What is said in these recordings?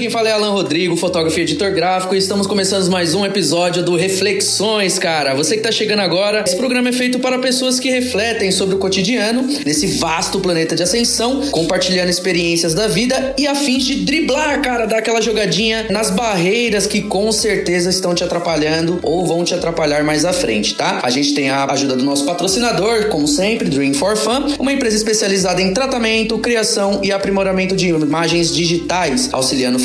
quem fala é Alan Rodrigo, fotógrafo e editor gráfico, e estamos começando mais um episódio do Reflexões, cara. Você que tá chegando agora, esse programa é feito para pessoas que refletem sobre o cotidiano nesse vasto planeta de ascensão, compartilhando experiências da vida e a fins de driblar, cara, dar aquela jogadinha nas barreiras que com certeza estão te atrapalhando ou vão te atrapalhar mais à frente, tá? A gente tem a ajuda do nosso patrocinador, como sempre, Dream for Fun, uma empresa especializada em tratamento, criação e aprimoramento de imagens digitais, auxiliando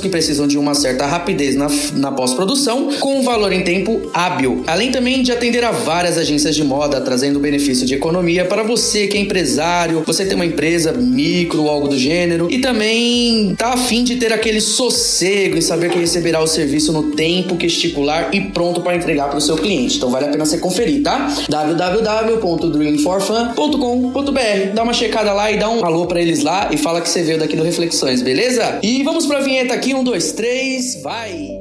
que precisam de uma certa rapidez na, na pós-produção, com valor em tempo hábil. Além também de atender a várias agências de moda, trazendo benefício de economia para você que é empresário, você tem uma empresa micro algo do gênero, e também tá afim de ter aquele sossego e saber que receberá o serviço no tempo que estipular e pronto para entregar para o seu cliente. Então vale a pena você conferir, tá? www.dreamforfun.com.br Dá uma checada lá e dá um alô para eles lá e fala que você veio daqui do Reflexões, beleza? E vamos pra vinheta aqui, um, dois, três, vai!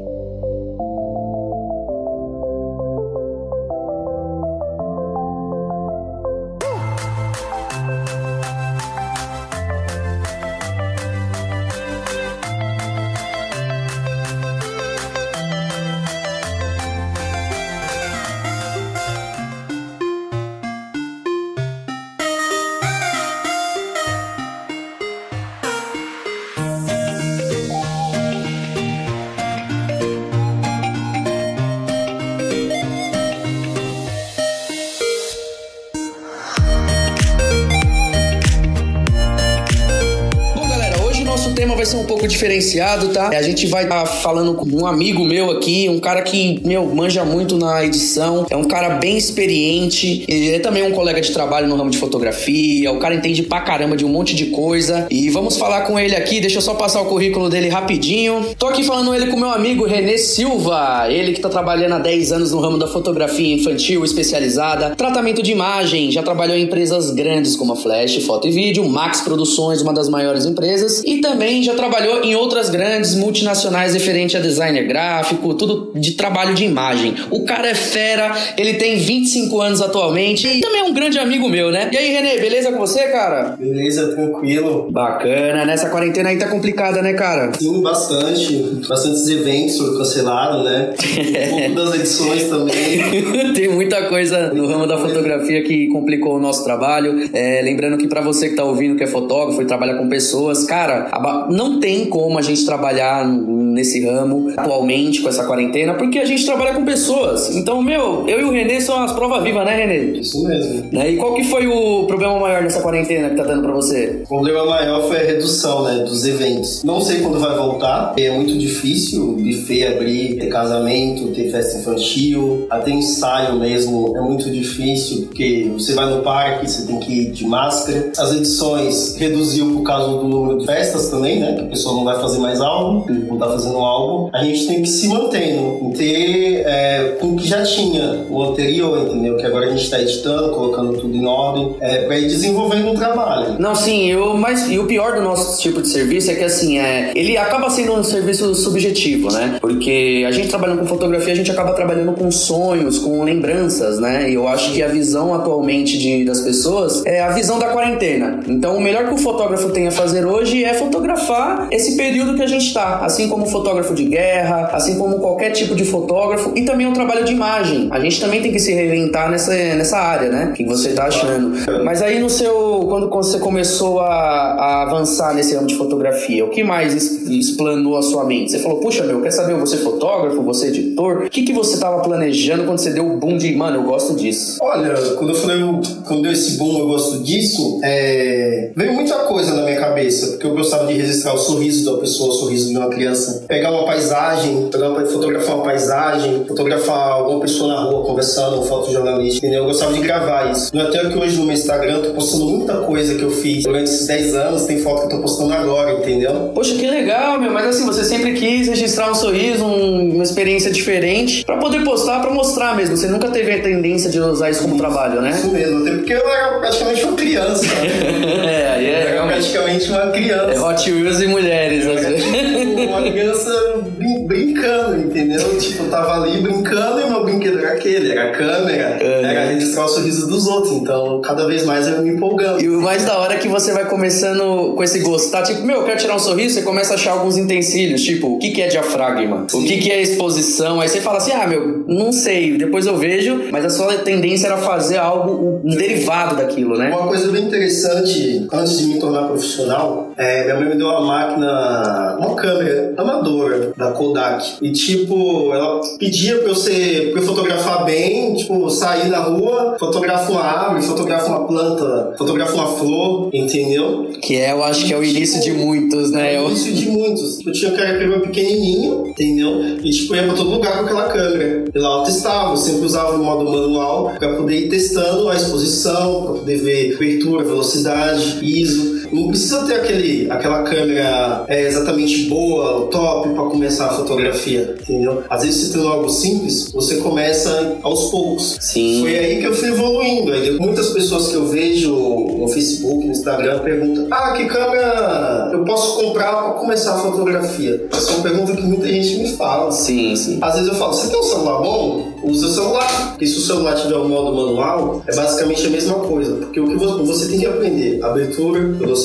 Diferenciado, tá? A gente vai estar tá falando com um amigo meu aqui, um cara que, meu, manja muito na edição, é um cara bem experiente, é também um colega de trabalho no ramo de fotografia, o cara entende pra caramba de um monte de coisa. E vamos falar com ele aqui, deixa eu só passar o currículo dele rapidinho. Tô aqui falando ele com meu amigo Renê Silva, ele que tá trabalhando há 10 anos no ramo da fotografia infantil especializada, tratamento de imagem, já trabalhou em empresas grandes como a Flash, Foto e Vídeo, Max Produções, uma das maiores empresas, e também já trabalhou em outras grandes multinacionais referente a designer gráfico, tudo de trabalho de imagem. O cara é fera, ele tem 25 anos atualmente e também é um grande amigo meu, né? E aí, Renê, beleza com você, cara? Beleza, tranquilo. Bacana. Nessa quarentena aí tá complicada, né, cara? Sim, bastante. Bastantes eventos foram cancelados, né? um pouco das edições também. tem muita coisa no ramo da fotografia que complicou o nosso trabalho. É, lembrando que para você que tá ouvindo, que é fotógrafo e trabalha com pessoas, cara, não não tem como a gente trabalhar nesse ramo atualmente com essa quarentena, porque a gente trabalha com pessoas. Então, meu, eu e o Renê são as provas vivas, né, Renê? Isso mesmo. Né? E qual que foi o problema maior nessa quarentena que tá dando pra você? O problema maior foi a redução, né, dos eventos. Não sei quando vai voltar, é muito difícil buffet abrir, ter casamento, ter festa infantil, até ensaio mesmo é muito difícil, porque você vai no parque, você tem que ir de máscara. As edições reduziu por causa do número de festas também, né? que a pessoa não vai fazer mais álbum, não tá fazendo álbum, a gente tem que se manter, ter é, com o que já tinha, o anterior, entendeu? Que agora a gente tá editando, colocando tudo em ordem, é, pra ir desenvolvendo um trabalho. Não, sim, eu, mas e o pior do nosso tipo de serviço é que assim, é, ele acaba sendo um serviço subjetivo, né? Porque a gente trabalhando com fotografia, a gente acaba trabalhando com sonhos, com lembranças, né? E eu acho que a visão atualmente de, das pessoas é a visão da quarentena. Então, o melhor que o fotógrafo tem a fazer hoje é fotografar esse período que a gente está, assim como fotógrafo de guerra, assim como qualquer tipo de fotógrafo, e também o trabalho de imagem. A gente também tem que se reinventar nessa, nessa área, né? Que você está achando. Mas aí no seu. Quando você começou a, a avançar nesse ramo de fotografia, o que mais explanou a sua mente? Você falou, puxa, meu, quer saber você é fotógrafo, você é editor? O que, que você estava planejando quando você deu o boom de, mano, eu gosto disso? Olha, quando eu falei, quando deu esse boom, eu gosto disso, é... veio muita coisa na minha cabeça, porque eu gostava de registrar o sorriso da pessoa, o sorriso de uma criança. Pegar uma paisagem, fotografar uma paisagem, fotografar alguma pessoa na rua conversando, um fotojornalista, entendeu? Eu gostava de gravar isso. Não é até que hoje no meu Instagram eu tô postando muita coisa que eu fiz durante esses 10 anos, tem foto que eu tô postando agora, entendeu? Poxa, que legal, meu. Mas assim, você sempre quis registrar um sorriso, um, uma experiência diferente, para poder postar, para mostrar mesmo. Você nunca teve a tendência de usar isso como trabalho, né? Isso mesmo, até porque eu era praticamente uma criança. É, é. Eu era praticamente uma criança. É Hot Wheels e mulheres, às vezes. Uma criança brin brincando, entendeu? Tipo, eu tava ali brincando e meu brinquedo era aquele, era a câmera, uhum. era registrar o sorriso dos outros. Então, cada vez mais eu me empolgando. E o mais da hora é que você vai começando com esse gosto, tá? Tipo, meu, eu quero tirar um sorriso, você começa a achar alguns utensílios, tipo, o que, que é diafragma? Sim. O que, que é exposição? Aí você fala assim, ah, meu, não sei, depois eu vejo, mas a sua tendência era fazer algo, um derivado daquilo, né? Uma coisa bem interessante, antes de me tornar profissional, é, minha mãe me deu uma máquina, uma câmera amadora da Kodak. E tipo, ela pedia pra eu ser, pra eu fotografar bem, tipo, sair na rua, fotografar uma árvore, fotografar uma planta, fotografar uma flor, entendeu? Que é, eu acho que é o início de muitos, né? É o início de muitos. Eu tinha um cara pequenininho, entendeu? E tipo, ia pra todo lugar com aquela câmera. E lá eu testava, eu sempre usava o modo manual pra poder ir testando a exposição, pra poder ver abertura, velocidade, ISO. Não precisa ter aquele, aquela câmera é, exatamente boa, top para começar a fotografia, entendeu? Às vezes você tem algo simples, você começa aos poucos. Sim. Foi aí que eu fui evoluindo. Aí, muitas pessoas que eu vejo no Facebook, no Instagram, perguntam: Ah, que câmera eu posso comprar para começar a fotografia? Essa é uma pergunta que muita gente me fala. Sim, sim. Às vezes eu falo: Você tem um celular bom? Usa o celular. Porque se o celular tiver o modo manual, é basicamente a mesma coisa. Porque o que você tem que aprender? Abertura, velocidade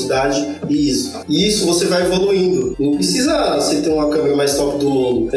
e isso. E isso você vai evoluindo. Não precisa você ter uma câmera mais top do mundo.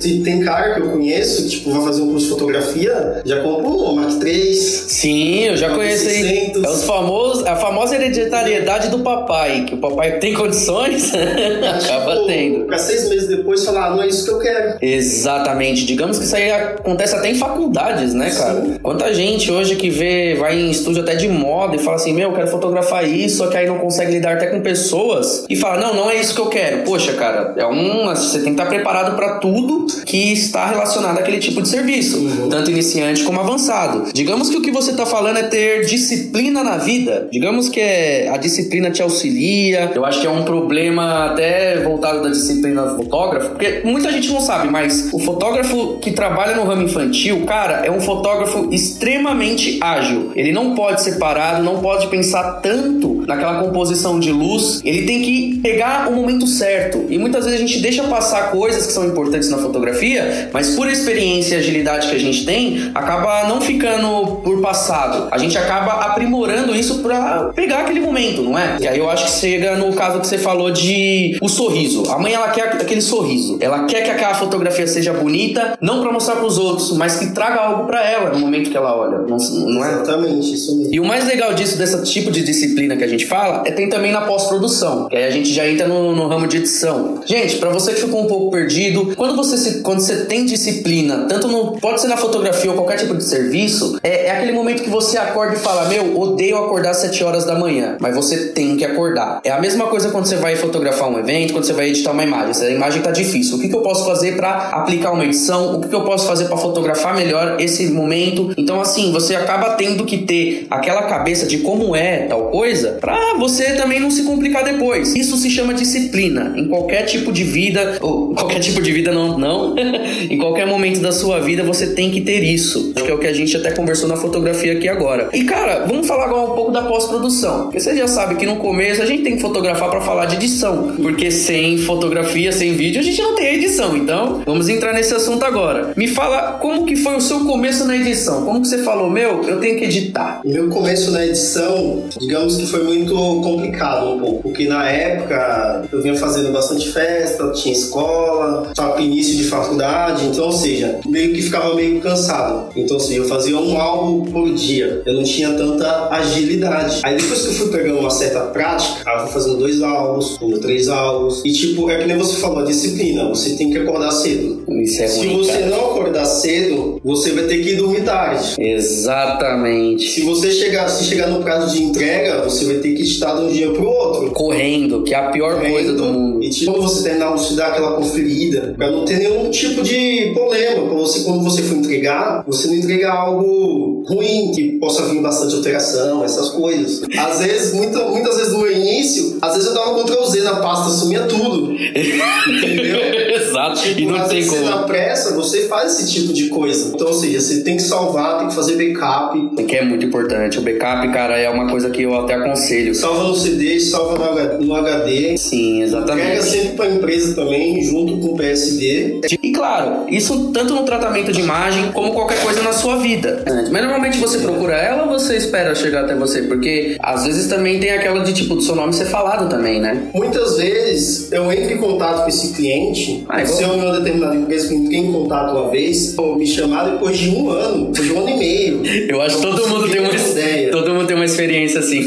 Tem, tem cara que eu conheço, tipo, vai fazer um curso de fotografia, já comprou um Mark 3. Sim, eu já conheço aí. É os famosos, a famosa hereditariedade do papai, que o papai tem condições, acaba tipo, tendo. Pra seis meses depois falar, ah, não é isso que eu quero. Exatamente. Digamos que isso aí acontece até em faculdades, né, cara? Sim. Quanta gente hoje que vê, vai em estúdio até de moda e fala assim, meu, eu quero fotografar isso, só que aí não consegue lidar até com pessoas e fala, não, não é isso que eu quero. Poxa, cara, é um, você tem que estar preparado para tudo que está relacionado àquele tipo de serviço, uhum. tanto iniciante como avançado. Digamos que o que você está falando é ter disciplina na vida. Digamos que é, a disciplina te auxilia. Eu acho que é um problema até voltado da disciplina do fotógrafo, porque muita gente não sabe, mas o fotógrafo que trabalha no ramo infantil, cara, é um fotógrafo extremamente ágil. Ele não pode ser parado, não pode pensar tanto naquela composição de luz. Ele tem que pegar o momento certo. E muitas vezes a gente deixa passar coisas que são importantes na fotografia, mas por experiência e agilidade que a gente tem, acaba não ficando por passado. A gente acaba aprimorando isso para pegar aquele momento, não é? E aí eu acho que chega no caso que você falou de o sorriso. A mãe ela quer aquele sorriso. Ela quer que aquela fotografia seja bonita, não para mostrar para os outros, mas que traga algo para ela no momento que ela olha. Não, não é? Exatamente, isso mesmo. E o mais legal disso, desse tipo de disciplina que a gente fala, é tem também na pós-produção. Que aí a gente já entra no, no ramo de edição. Gente, para você que ficou um pouco perdido, quando você se, quando você tem disciplina, tanto no pode ser na fotografia ou qualquer tipo de serviço, é, é aquele momento que você acorda e fala: "Meu, odeio acordar às 7 horas da manhã", mas você tem que acordar. É a mesma coisa quando você vai fotografar um evento, quando você vai editar uma imagem. Se a imagem tá difícil, o que, que eu posso fazer para aplicar uma edição? O que, que eu posso fazer para fotografar melhor esse momento? Então assim, você acaba tendo que ter aquela cabeça de como é tal coisa para você também não se complicar depois. Isso se chama disciplina. Em qualquer tipo de vida, ou qualquer tipo de vida não, não. em qualquer momento da sua vida você tem que ter isso. Acho que é o que a gente até conversou na fotografia aqui agora. E cara, vamos falar agora um pouco da pós-produção. Porque você já sabe que no começo a gente tem que fotografar para falar de edição. Porque sem fotografia, sem vídeo, a gente não tem edição. Então, vamos entrar nesse assunto agora. Me fala como que foi o seu começo na edição. Como que você falou, meu, eu tenho que editar? Meu começo na edição, digamos que foi muito complicado um pouco, porque na época eu vinha fazendo bastante festa, tinha escola, estava início de faculdade, então, ou seja, meio que ficava meio cansado. Então, assim, eu fazia um álbum por dia, eu não tinha tanta agilidade. Aí depois que eu fui pegando uma certa prática, eu fui fazendo dois álbuns, um, três álbuns, e tipo, é que nem você falou, a disciplina, você tem que acordar cedo. Isso é Se você não acordar cedo, você vai ter que ir dormir tarde. Exatamente. Se você chegar, se chegar no prazo de entrega, você vai ter que estar de um dia pro outro. Correndo, que é a pior Correndo, coisa do mundo. E tipo, você terminar, você dar aquela conferida, pra não ter nenhum tipo de problema. Pra você, quando você for entregar, você não entregar algo ruim, que possa vir bastante alteração, essas coisas. Às vezes, muita, muitas vezes no início, às vezes eu dava Ctrl Z na pasta, sumia tudo. Entendeu? Exato. Tipo, e não tem como. na pressa, você faz esse tipo de coisa. Então, ou seja, você tem que salvar, tem que fazer backup. Que é muito importante. O backup, cara, é uma coisa que eu até aconselho. Salva no CD, salva no HD. Sim, Pega exatamente. sempre pra empresa também, junto com o PSD. E claro, isso tanto no tratamento de imagem como qualquer coisa na sua vida. Mas normalmente você procura ela ou você espera chegar até você? Porque às vezes também tem aquela de tipo do seu nome ser falado também, né? Muitas vezes eu entro em contato com esse cliente, Ah, igual- se eu em uma determinada empresa que entrei em contato uma vez, me chamaram depois de um ano, depois de um ano e meio. Eu acho que todo mundo tem uma ideia. todo mundo tem uma experiência assim.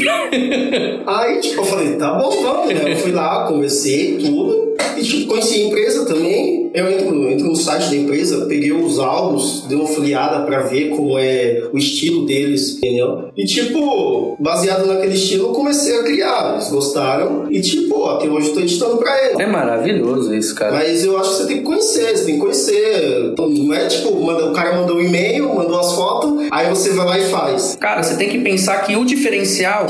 Aí, tipo, eu falei, tá bom, vamos, né? Eu fui lá, conversei, tudo. E, tipo, conheci a empresa também. Eu entro, entro no site da empresa, peguei os álbuns, dei uma folheada pra ver como é o estilo deles, entendeu? E, tipo, baseado naquele estilo, eu comecei a criar. Eles gostaram. E, tipo, até hoje eu tô editando pra eles. É maravilhoso isso, cara. Mas eu acho que você tem que conhecer, você tem que conhecer. Não é tipo, manda- o cara mandou um e-mail, mandou as fotos, aí você vai lá e faz. Cara, você tem que pensar que o diferencial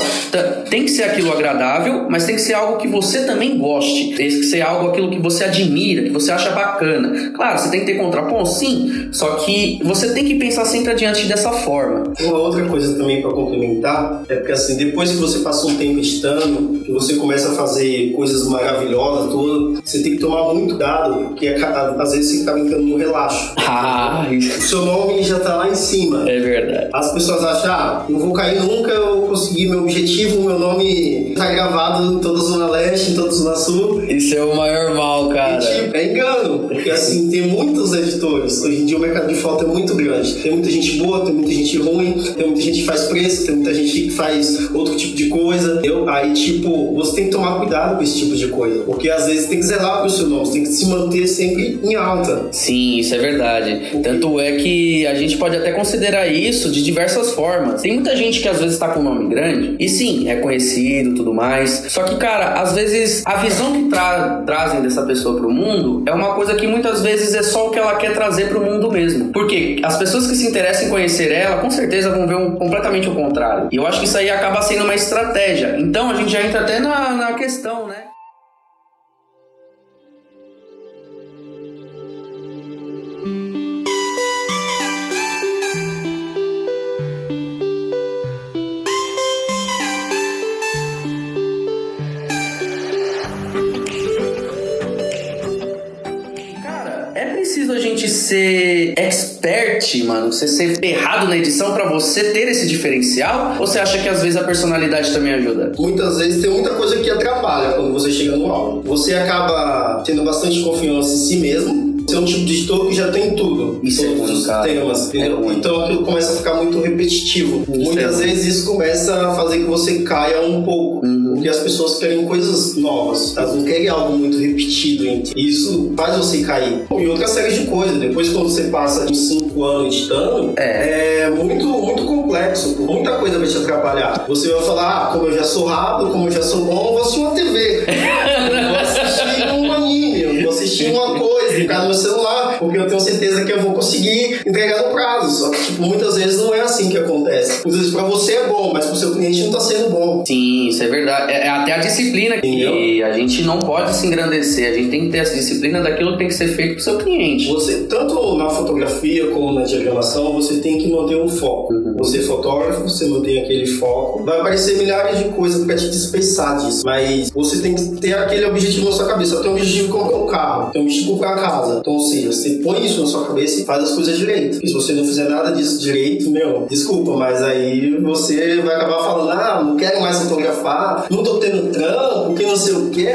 tem que ser aquilo agradável, mas tem que ser algo que você também goste. Tem que ser algo aquilo que você admira, que você acha bacana. Claro, você tem que ter contraponto, sim, só que você tem que pensar sempre adiante dessa forma. Uma outra coisa também para complementar é porque assim, depois que você passa um tempo editando, que você começa a fazer coisas maravilhosas, tudo, você tem que tomar muito cuidado, porque às vezes você acaba entrando no relaxo. Ah, O seu nome já tá lá em cima. é verdade. As pessoas acham, ah, não vou cair nunca, eu vou conseguir meu objetivo, meu nome tá gravado em toda a Zona Leste, em toda a Zona Sul. Isso é o maior mal, cara. Tipo, é engano, porque assim, tem muitos editores. Hoje em dia o mercado de foto é muito grande. Tem muita gente boa, tem muita gente ruim, tem muita gente que faz preço, tem muita gente que faz outro tipo de coisa. Entendeu? Aí, tipo, você tem que tomar cuidado com esse tipo de coisa. Porque às vezes tem que zelar pelo seu nome, você tem que se manter sempre em alta. Sim, isso é verdade. Tanto é que a gente pode até considerar isso de diversas formas. Tem muita gente que às vezes tá com um nome grande, e sim, é conhecido tudo mais. Só que, cara, às vezes a visão que tra- trazem dessa pessoa pro mundo é uma coisa que muitas vezes é só o que ela quer trazer pro mundo mesmo. Porque as pessoas que se interessam em conhecer ela, com certeza vão ver um, completamente o contrário. E eu acho que isso aí acaba sendo uma estratégia. Então a gente já entra até na, na questão, gente ser expert, mano? Você ser ferrado na edição pra você ter esse diferencial? Ou você acha que às vezes a personalidade também ajuda? Muitas vezes tem muita coisa que atrapalha quando você chega no álbum. Você acaba tendo bastante confiança em si mesmo. Você é um tipo de editor que já tem tudo. Isso é Todos ruim, os cara. temas? É então aquilo começa a ficar muito repetitivo. Isso Muitas é vezes isso começa a fazer que você caia um pouco. Uhum. Porque as pessoas querem coisas novas. Elas não querem algo muito repetido. Entre. E isso faz você cair. E outra série de coisas. Depois quando você passa uns 5 anos editando, É. é muito, muito complexo. Muita coisa vai te atrapalhar. Você vai falar, ah, como eu já sou rápido, como eu já sou bom, eu vou assistir uma TV. eu vou assistir um anime, eu vou assistir uma coisa, ficar no meu celular, porque eu tenho certeza que eu vou conseguir entregar no prazo. Só que, tipo, muitas vezes não é assim que acontece. Muitas vezes pra você é bom, mas pro seu cliente não tá sendo bom. Sim, isso é verdade. É é até a disciplina que Entendeu? a gente não pode se engrandecer. A gente tem que ter essa disciplina daquilo que tem que ser feito pro seu cliente. Você, tanto na fotografia como na diagramação, você tem que manter um foco. Você é fotógrafo, você mantém aquele foco. Vai aparecer milhares de coisas pra te dispensar disso. Mas você tem que ter aquele objetivo na sua cabeça. Tenho um objetivo de comprar um carro, tenho um objetivo de comprar uma casa. Então, ou seja, você põe isso na sua cabeça e faz as coisas direito. Se você não fizer nada disso direito, meu, desculpa, mas aí você vai acabar falando, ah, não quero mais fotografar, não tô tendo trampo, que não sei o quê.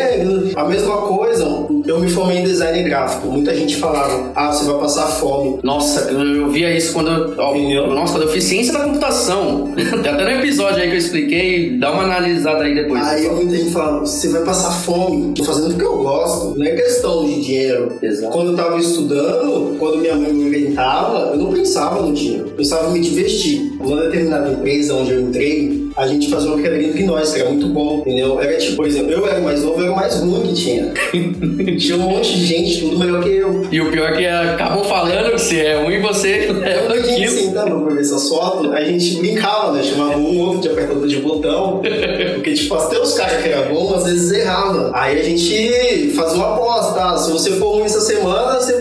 A mesma coisa, eu me formei em design gráfico. Muita gente falava, ah, você vai passar fome. Nossa, eu, eu via isso quando eu, ó, nossa, quando eu fiz ciência da computação. Tem até no episódio aí que eu expliquei, dá uma analisada aí depois. Aí muita gente fala, você vai passar fome. Tô fazendo porque eu gosto, não é questão de dinheiro. Exato. Quando eu tava estudando, quando minha mãe me orientava, eu não pensava no dinheiro. Eu pensava em me divertir. Numa determinada empresa onde eu entrei, a gente fazia uma brincadeira entre nós, que era muito bom, entendeu? Era tipo, por exemplo, eu era o mais novo, eu era o mais ruim que tinha. Tinha um monte de gente, tudo melhor que eu. E o pior é que acabam falando que você é ruim e você é A gente aquilo. sentando pra ver essas fotos, a gente brincava, né? Chamava um outro de apertador de botão. Porque, tipo, até os caras que eram bons, às vezes erravam. Aí a gente fazia uma aposta, tá? Se você for ruim essa semana, você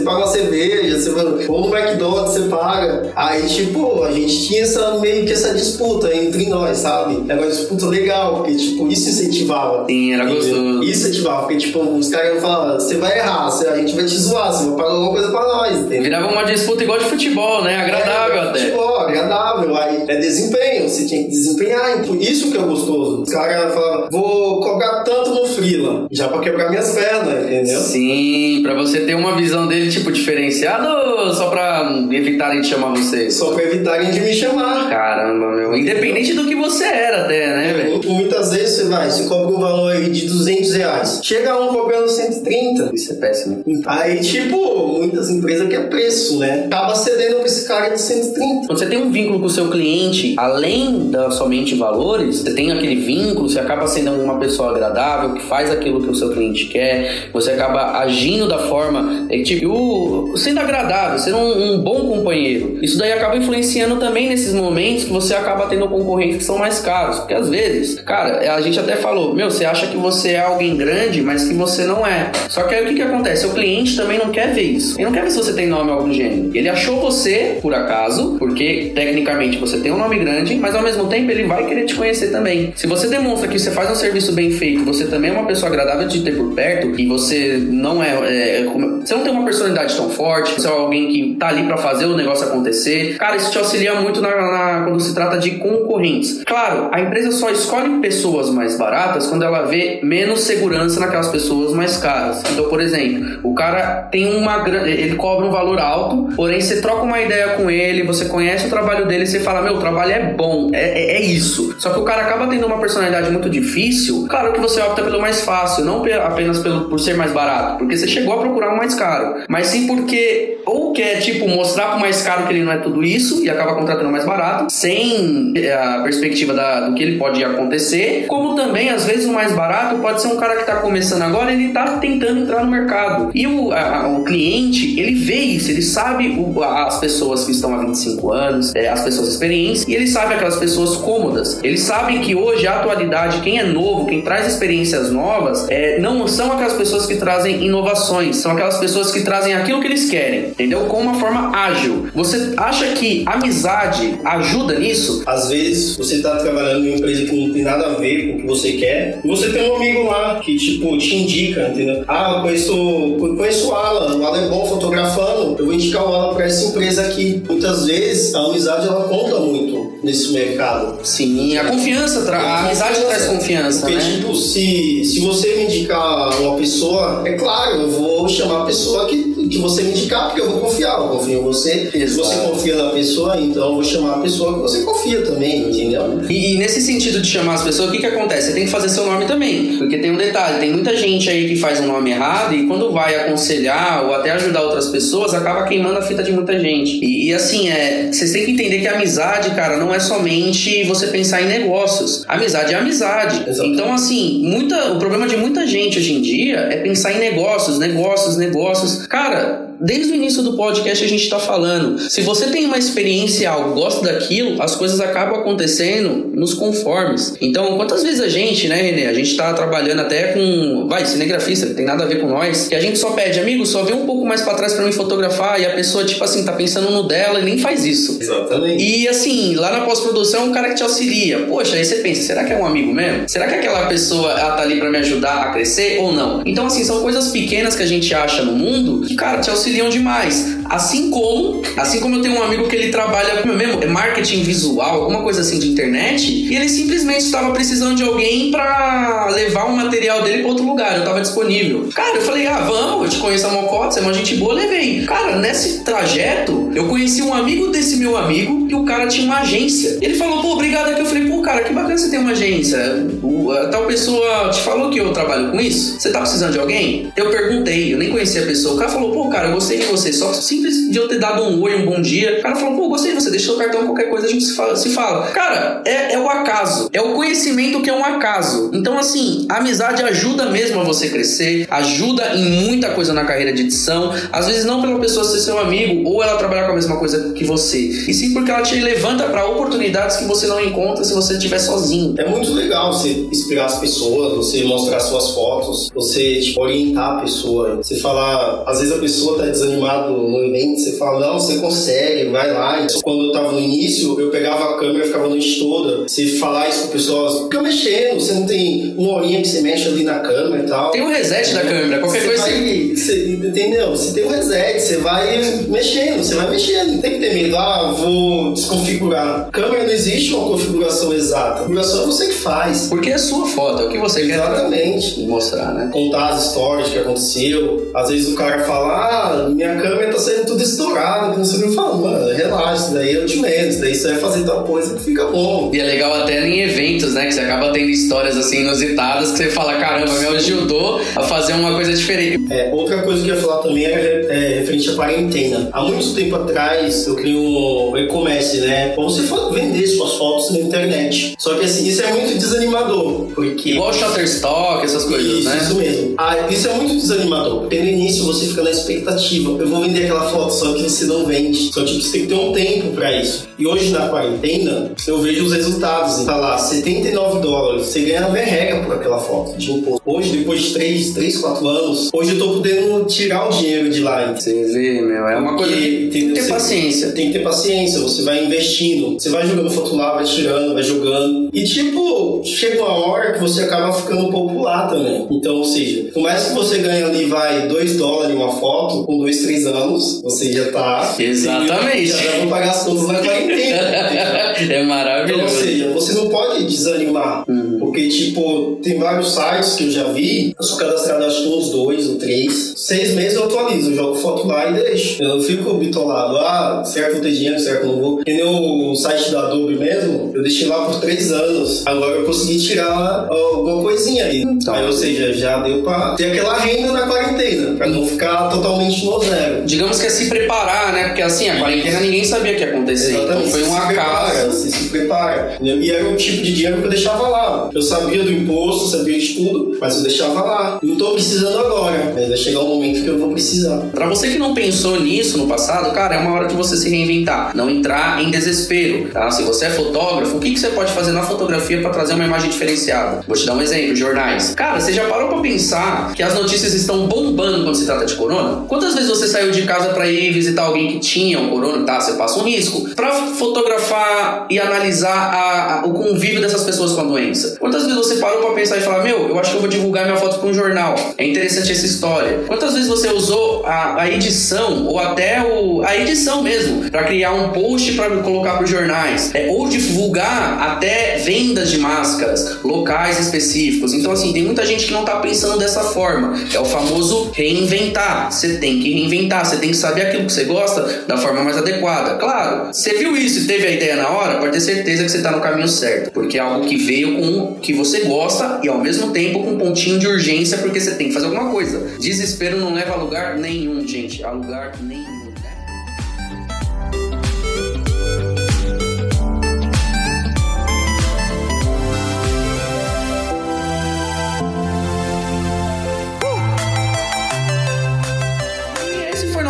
você paga uma cerveja, você vai... ou no McDonald's você paga. Aí, tipo, a gente tinha essa, meio que essa disputa entre nós, sabe? Era uma disputa legal, porque, tipo, isso incentivava. Sim, era gostoso. Isso incentivava, porque, tipo, os caras iam falar, você vai errar, a gente vai te zoar, você vai pagar alguma coisa pra nós, entendeu? Virava uma disputa igual de futebol, né? Agradável É, até. Futebol, agradável. Aí é desempenho, você tinha que desempenhar. Então, isso que é gostoso. Os caras falavam, vou cobrar tanto no Freela, já pra quebrar minhas pernas, entendeu? Sim, pra você ter uma visão dele, tipo, diferenciada ou só pra evitarem de chamar você? Só pra evitarem de me chamar. Caramba, meu. Independente do que você era até, né, velho? Muitas vezes você vai, você cobra um valor aí de 200 reais. Chega um cobrando 130. Isso é péssimo. Aí, tipo, muitas empresas querem preço, né? Acaba cedendo pra esse cara de 130. Quando você tem um vínculo com o seu cliente, além da somente valores, você tem aquele vínculo, você acaba sendo uma pessoa agradável, que faz aquilo que o seu cliente quer, você acaba agindo da forma, é, tipo, sendo agradável, sendo um, um bom companheiro. Isso daí acaba influenciando também nesses momentos que você acaba tendo concorrentes que são mais caros. Porque às vezes, cara, a gente até falou, meu, você acha que você é alguém grande, mas que você não é. Só que aí o que, que acontece? O cliente também não quer ver isso. Ele não quer ver se você tem nome do gênero. Ele achou você, por acaso, porque tecnicamente você tem um nome grande, mas ao mesmo tempo ele vai querer te conhecer também. Se você demonstra que você faz um serviço bem feito, você também é uma pessoa agradável de ter por perto, e você não é. é, você não tem uma personalidade tão forte, você é alguém que tá ali pra fazer o negócio acontecer. Cara, isso te auxilia muito na, na- quando se trata de concorrentes. Claro, a empresa só escolhe pessoas mais baratas quando ela vê menos segurança naquelas pessoas mais caras. Então, por exemplo, o cara tem uma ele cobra um valor alto, porém você troca uma ideia com ele, você conhece o trabalho dele, você fala, meu, o trabalho é bom, é, é- é isso. Só que o cara acaba tendo uma personalidade muito difícil, claro que você opta pelo mais fácil, não pe- apenas pelo, por ser mais barato, porque você chegou a procurar um mais caro, mas sim porque ou quer, tipo, mostrar pro mais caro que ele não é tudo isso e acaba contratando mais barato, sem eh, a perspectiva da- do que ele pode acontecer, como também, às vezes, o mais barato pode ser um cara que tá começando agora, ele tá tentando entrar no mercado. E o, a- o cliente, ele vê isso, ele sabe o- as pessoas que estão há 25 anos, eh, as pessoas experientes, e ele sabe aquelas pessoas cômodas. Ele sabe que hoje, a atualidade, quem é novo, quem traz experiências novas, eh, não são aquelas pessoas que trazem inovações, são aquelas pessoas que trazem aquilo que eles querem, entendeu? Com uma forma ágil. Você acha que amizade ajuda nisso? Às vezes você tá trabalhando em uma empresa que não tem nada a ver com o que você quer, e você tem um amigo lá que, tipo, te indica, entendeu? Ah, eu conheço, eu conheço o Alan, o Alan é bom fotografando, eu vou indicar o Alan pra essa empresa aqui. Muitas vezes a amizade ela conta muito nesse mercado. Sim, a confiança, tra- a amizade traz confiança, Porque, né? tipo, se, se você me indicar uma pessoa, é claro, eu vou chamar a pessoa que, que você me indicar, porque eu vou confiar, eu confio em você. Se Exato. você confia na pessoa, então eu vou chamar a pessoa que você confia também, entendeu? E, e nesse sentido de chamar as pessoas, o que, que acontece? Você tem que fazer seu nome também. Porque tem um detalhe: tem muita gente aí que faz um nome errado e quando vai aconselhar ou até ajudar outras pessoas, acaba queimando a fita de muita gente. E, e assim, é, vocês têm que entender que a amizade, cara, não é somente você pensar em negócios. Amizade é amizade. Exatamente. Então, assim, muita, o problema de muita gente hoje em dia é pensar em negócios, negócios, negócios. Cara, Desde o início do podcast a gente está falando. Se você tem uma experiência algo, gosta daquilo, as coisas acabam acontecendo nos conformes. Então, quantas vezes a gente, né, Renê? A gente tá trabalhando até com. Vai, cinegrafista, não tem nada a ver com nós. E a gente só pede, amigo, só vê um pouco mais pra trás pra mim fotografar. E a pessoa, tipo assim, tá pensando no dela e nem faz isso. Exatamente. E assim, lá na pós-produção, um cara que te auxilia. Poxa, aí você pensa, será que é um amigo mesmo? Será que aquela pessoa ela tá ali pra me ajudar a crescer ou não? Então, assim, são coisas pequenas que a gente acha no mundo que, cara, te auxiliam demais. Assim como, assim como eu tenho um amigo que ele trabalha mesmo, é marketing visual, alguma coisa assim de internet, e ele simplesmente estava precisando de alguém pra levar o material dele pra outro lugar. Eu tava disponível. Cara, eu falei, ah, vamos, eu te conheço a Mocota, você é uma gente boa, levei. Cara, nesse trajeto, eu conheci um amigo desse meu amigo e o cara tinha uma agência. Ele falou, pô, obrigado aqui. Eu falei, pô, cara, que bacana você tem uma agência. O, tal pessoa te falou que eu trabalho com isso? Você tá precisando de alguém? Eu perguntei, eu nem conhecia a pessoa. O cara falou, pô, cara, eu gostei de você. Só simples de eu ter dado um oi, um bom dia. O cara falou, pô, gostei você, deixa o cartão, qualquer coisa a gente se fala. Se fala. Cara, é, é o acaso. É o conhecimento que é um acaso. Então, assim, a amizade ajuda mesmo a você crescer, ajuda em muita coisa na carreira de edição. Às vezes, não pela pessoa ser seu amigo ou ela trabalhar com a mesma coisa que você, e sim porque ela te levanta para oportunidades que você não encontra se você estiver sozinho. É muito legal você inspirar as pessoas, você mostrar suas fotos, você tipo, orientar a pessoa. Você falar, às vezes a pessoa tá desanimada no evento, você fala, não, você consegue, vai lá. Quando eu tava no início, eu pegava a câmera ficava a noite toda. Você falar isso com pessoas, fica mexendo, você não tem uma horinha que você mexe ali na câmera e tal. Tem um reset da câmera, qualquer você coisa. Vai, você, entendeu? Você tem um reset, você vai mexendo, você vai mexendo. Não tem que ter medo, ah, vou desconfigurar. Câmera não existe uma configuração exata. A configuração é você que faz. Porque é sua foto, é o que você Exatamente. quer mostrar, né? Contar as histórias que aconteceu. Às vezes o cara fala, ah, minha câmera tá saindo tudo estourada, que não sei o que eu falo, mano, relaxa, isso daí eu te medo, isso daí você vai fazer tal coisa que fica bom. E é legal até em eventos, né? Que você acaba tendo histórias assim inusitadas que você fala, caramba, me ajudou a fazer uma coisa diferente. É, outra coisa que eu ia falar também era é, referente à quarentena. Há muito tempo atrás eu criei um e-commerce, né? Pra você vender suas fotos na internet. Só que assim, isso é muito desanimador, porque... Igual Shutterstock, essas coisas, isso, né? Isso mesmo. Ah, isso é muito desanimador, porque no início você fica na expectativa. Eu vou vender aquela foto, só que você não vende. Só que você tem que ter um tempo pra isso. E hoje na quarentena, eu vejo os resultados. Tá lá, 79 dólares. Você ganha na merrega por aquela foto de imposto. Hoje, depois de 3, 3, 4 anos, hoje eu tô podendo tirar o dinheiro de lá. Você vê, meu, é uma coisa que tem que ter você paciência. Tem que ter paciência, você vai investindo. Você vai jogando foto lá, vai tirando, vai jogando. E tipo, chega uma hora que você acaba ficando popular também. Então, ou seja, por mais que você ganhe ali, vai, 2 dólares uma foto, com 2, 3 anos, você já tá. Exatamente. Já vão pagar as contas na quarentena. é maravilhoso. Então, ou seja, você não pode desanimar. Uhum. Porque, tipo, tem vários sites que eu já vi, eu sou cadastrado acho que uns dois ou três. Seis meses eu atualizo, eu jogo foto lá e deixo. Eu não fico bitolado, ah, certo vou ter dinheiro, certo não vou. E no site da Adobe mesmo, eu deixei lá por três anos. Agora eu consegui tirar alguma coisinha aí. Então, aí, ou seja, já deu pra ter aquela renda na quarentena, pra não ficar totalmente no zero. Digamos que é se preparar, né? Porque assim, a quarentena ninguém sabia o que ia acontecer. Exatamente. Então foi um se acaso. Você se prepara. E era o tipo de dinheiro que eu deixava lá. Eu sabia do imposto, sabia de tudo, mas eu deixava lá. Não tô precisando agora, mas vai chegar um momento que eu vou precisar. Pra você que não pensou nisso no passado, cara, é uma hora de você se reinventar. Não entrar em desespero, tá? Se você é fotógrafo, o que, que você pode fazer na fotografia para trazer uma imagem diferenciada? Vou te dar um exemplo, jornais. Cara, você já parou pra pensar que as notícias estão bombando quando se trata de corona? Quantas vezes você saiu de casa para ir visitar alguém que tinha o corona? Tá, você passa um risco. Pra fotografar e analisar a, a, o convívio dessas pessoas com a doença. Quantas vezes você parou pra pensar e falar, meu, eu acho que eu vou divulgar minha foto pra um jornal. É interessante essa história. Quantas vezes você usou a, a edição ou até o, a edição mesmo para criar um post para colocar para jornais é, ou divulgar até vendas de máscaras locais específicos. Então assim tem muita gente que não tá pensando dessa forma. É o famoso reinventar. Você tem que reinventar. Você tem que saber aquilo que você gosta da forma mais adequada. Claro. Você viu isso e teve a ideia na hora, pode ter certeza que você tá no caminho certo, porque é algo que veio com o que você gosta e ao mesmo tempo com um pontinho de urgência porque você tem que fazer alguma coisa. Desespero não leva a lugar nenhum, gente. A lugar nenhum.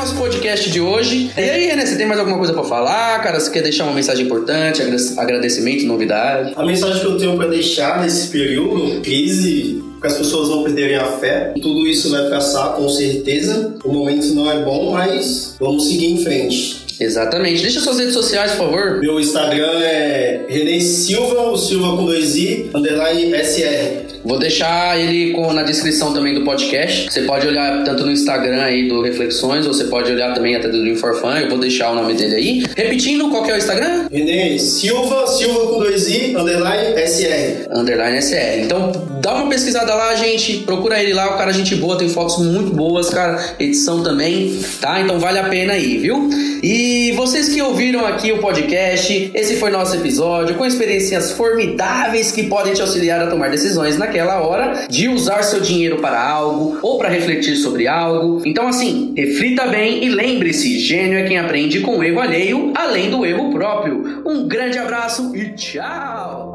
Nosso podcast de hoje. E aí, René, você tem mais alguma coisa pra falar, cara? Você quer deixar uma mensagem importante, agra- agradecimento, novidade? A mensagem que eu tenho para deixar nesse período, crise, que as pessoas não perderem a fé. Tudo isso vai passar com certeza. O momento não é bom, mas vamos seguir em frente. Exatamente. Deixa suas redes sociais, por favor. Meu Instagram é René Silva, o Silva com dois i, underline SR. Vou deixar ele com- na descrição também do podcast. Você pode olhar tanto no Instagram aí do Reflexões, ou você pode olhar também até do Dream for Fun. Eu vou deixar o nome dele aí. Repetindo, qual que é o Instagram? René Silva, Silva com dois i, underline SR. Underline SR. Então, dá uma pesquisada lá, gente. Procura ele lá, o cara é gente boa, tem fotos muito boas, cara. Edição também, tá? Então vale a pena aí, viu? E vocês que ouviram aqui o podcast, esse foi nosso episódio. com experiências formidáveis que podem te auxiliar a tomar decisões naquela hora de usar seu dinheiro para algo ou para refletir sobre algo. Então, assim, reflita bem e lembre-se: gênio é quem aprende com o erro alheio, além do erro próprio. Um grande abraço e tchau!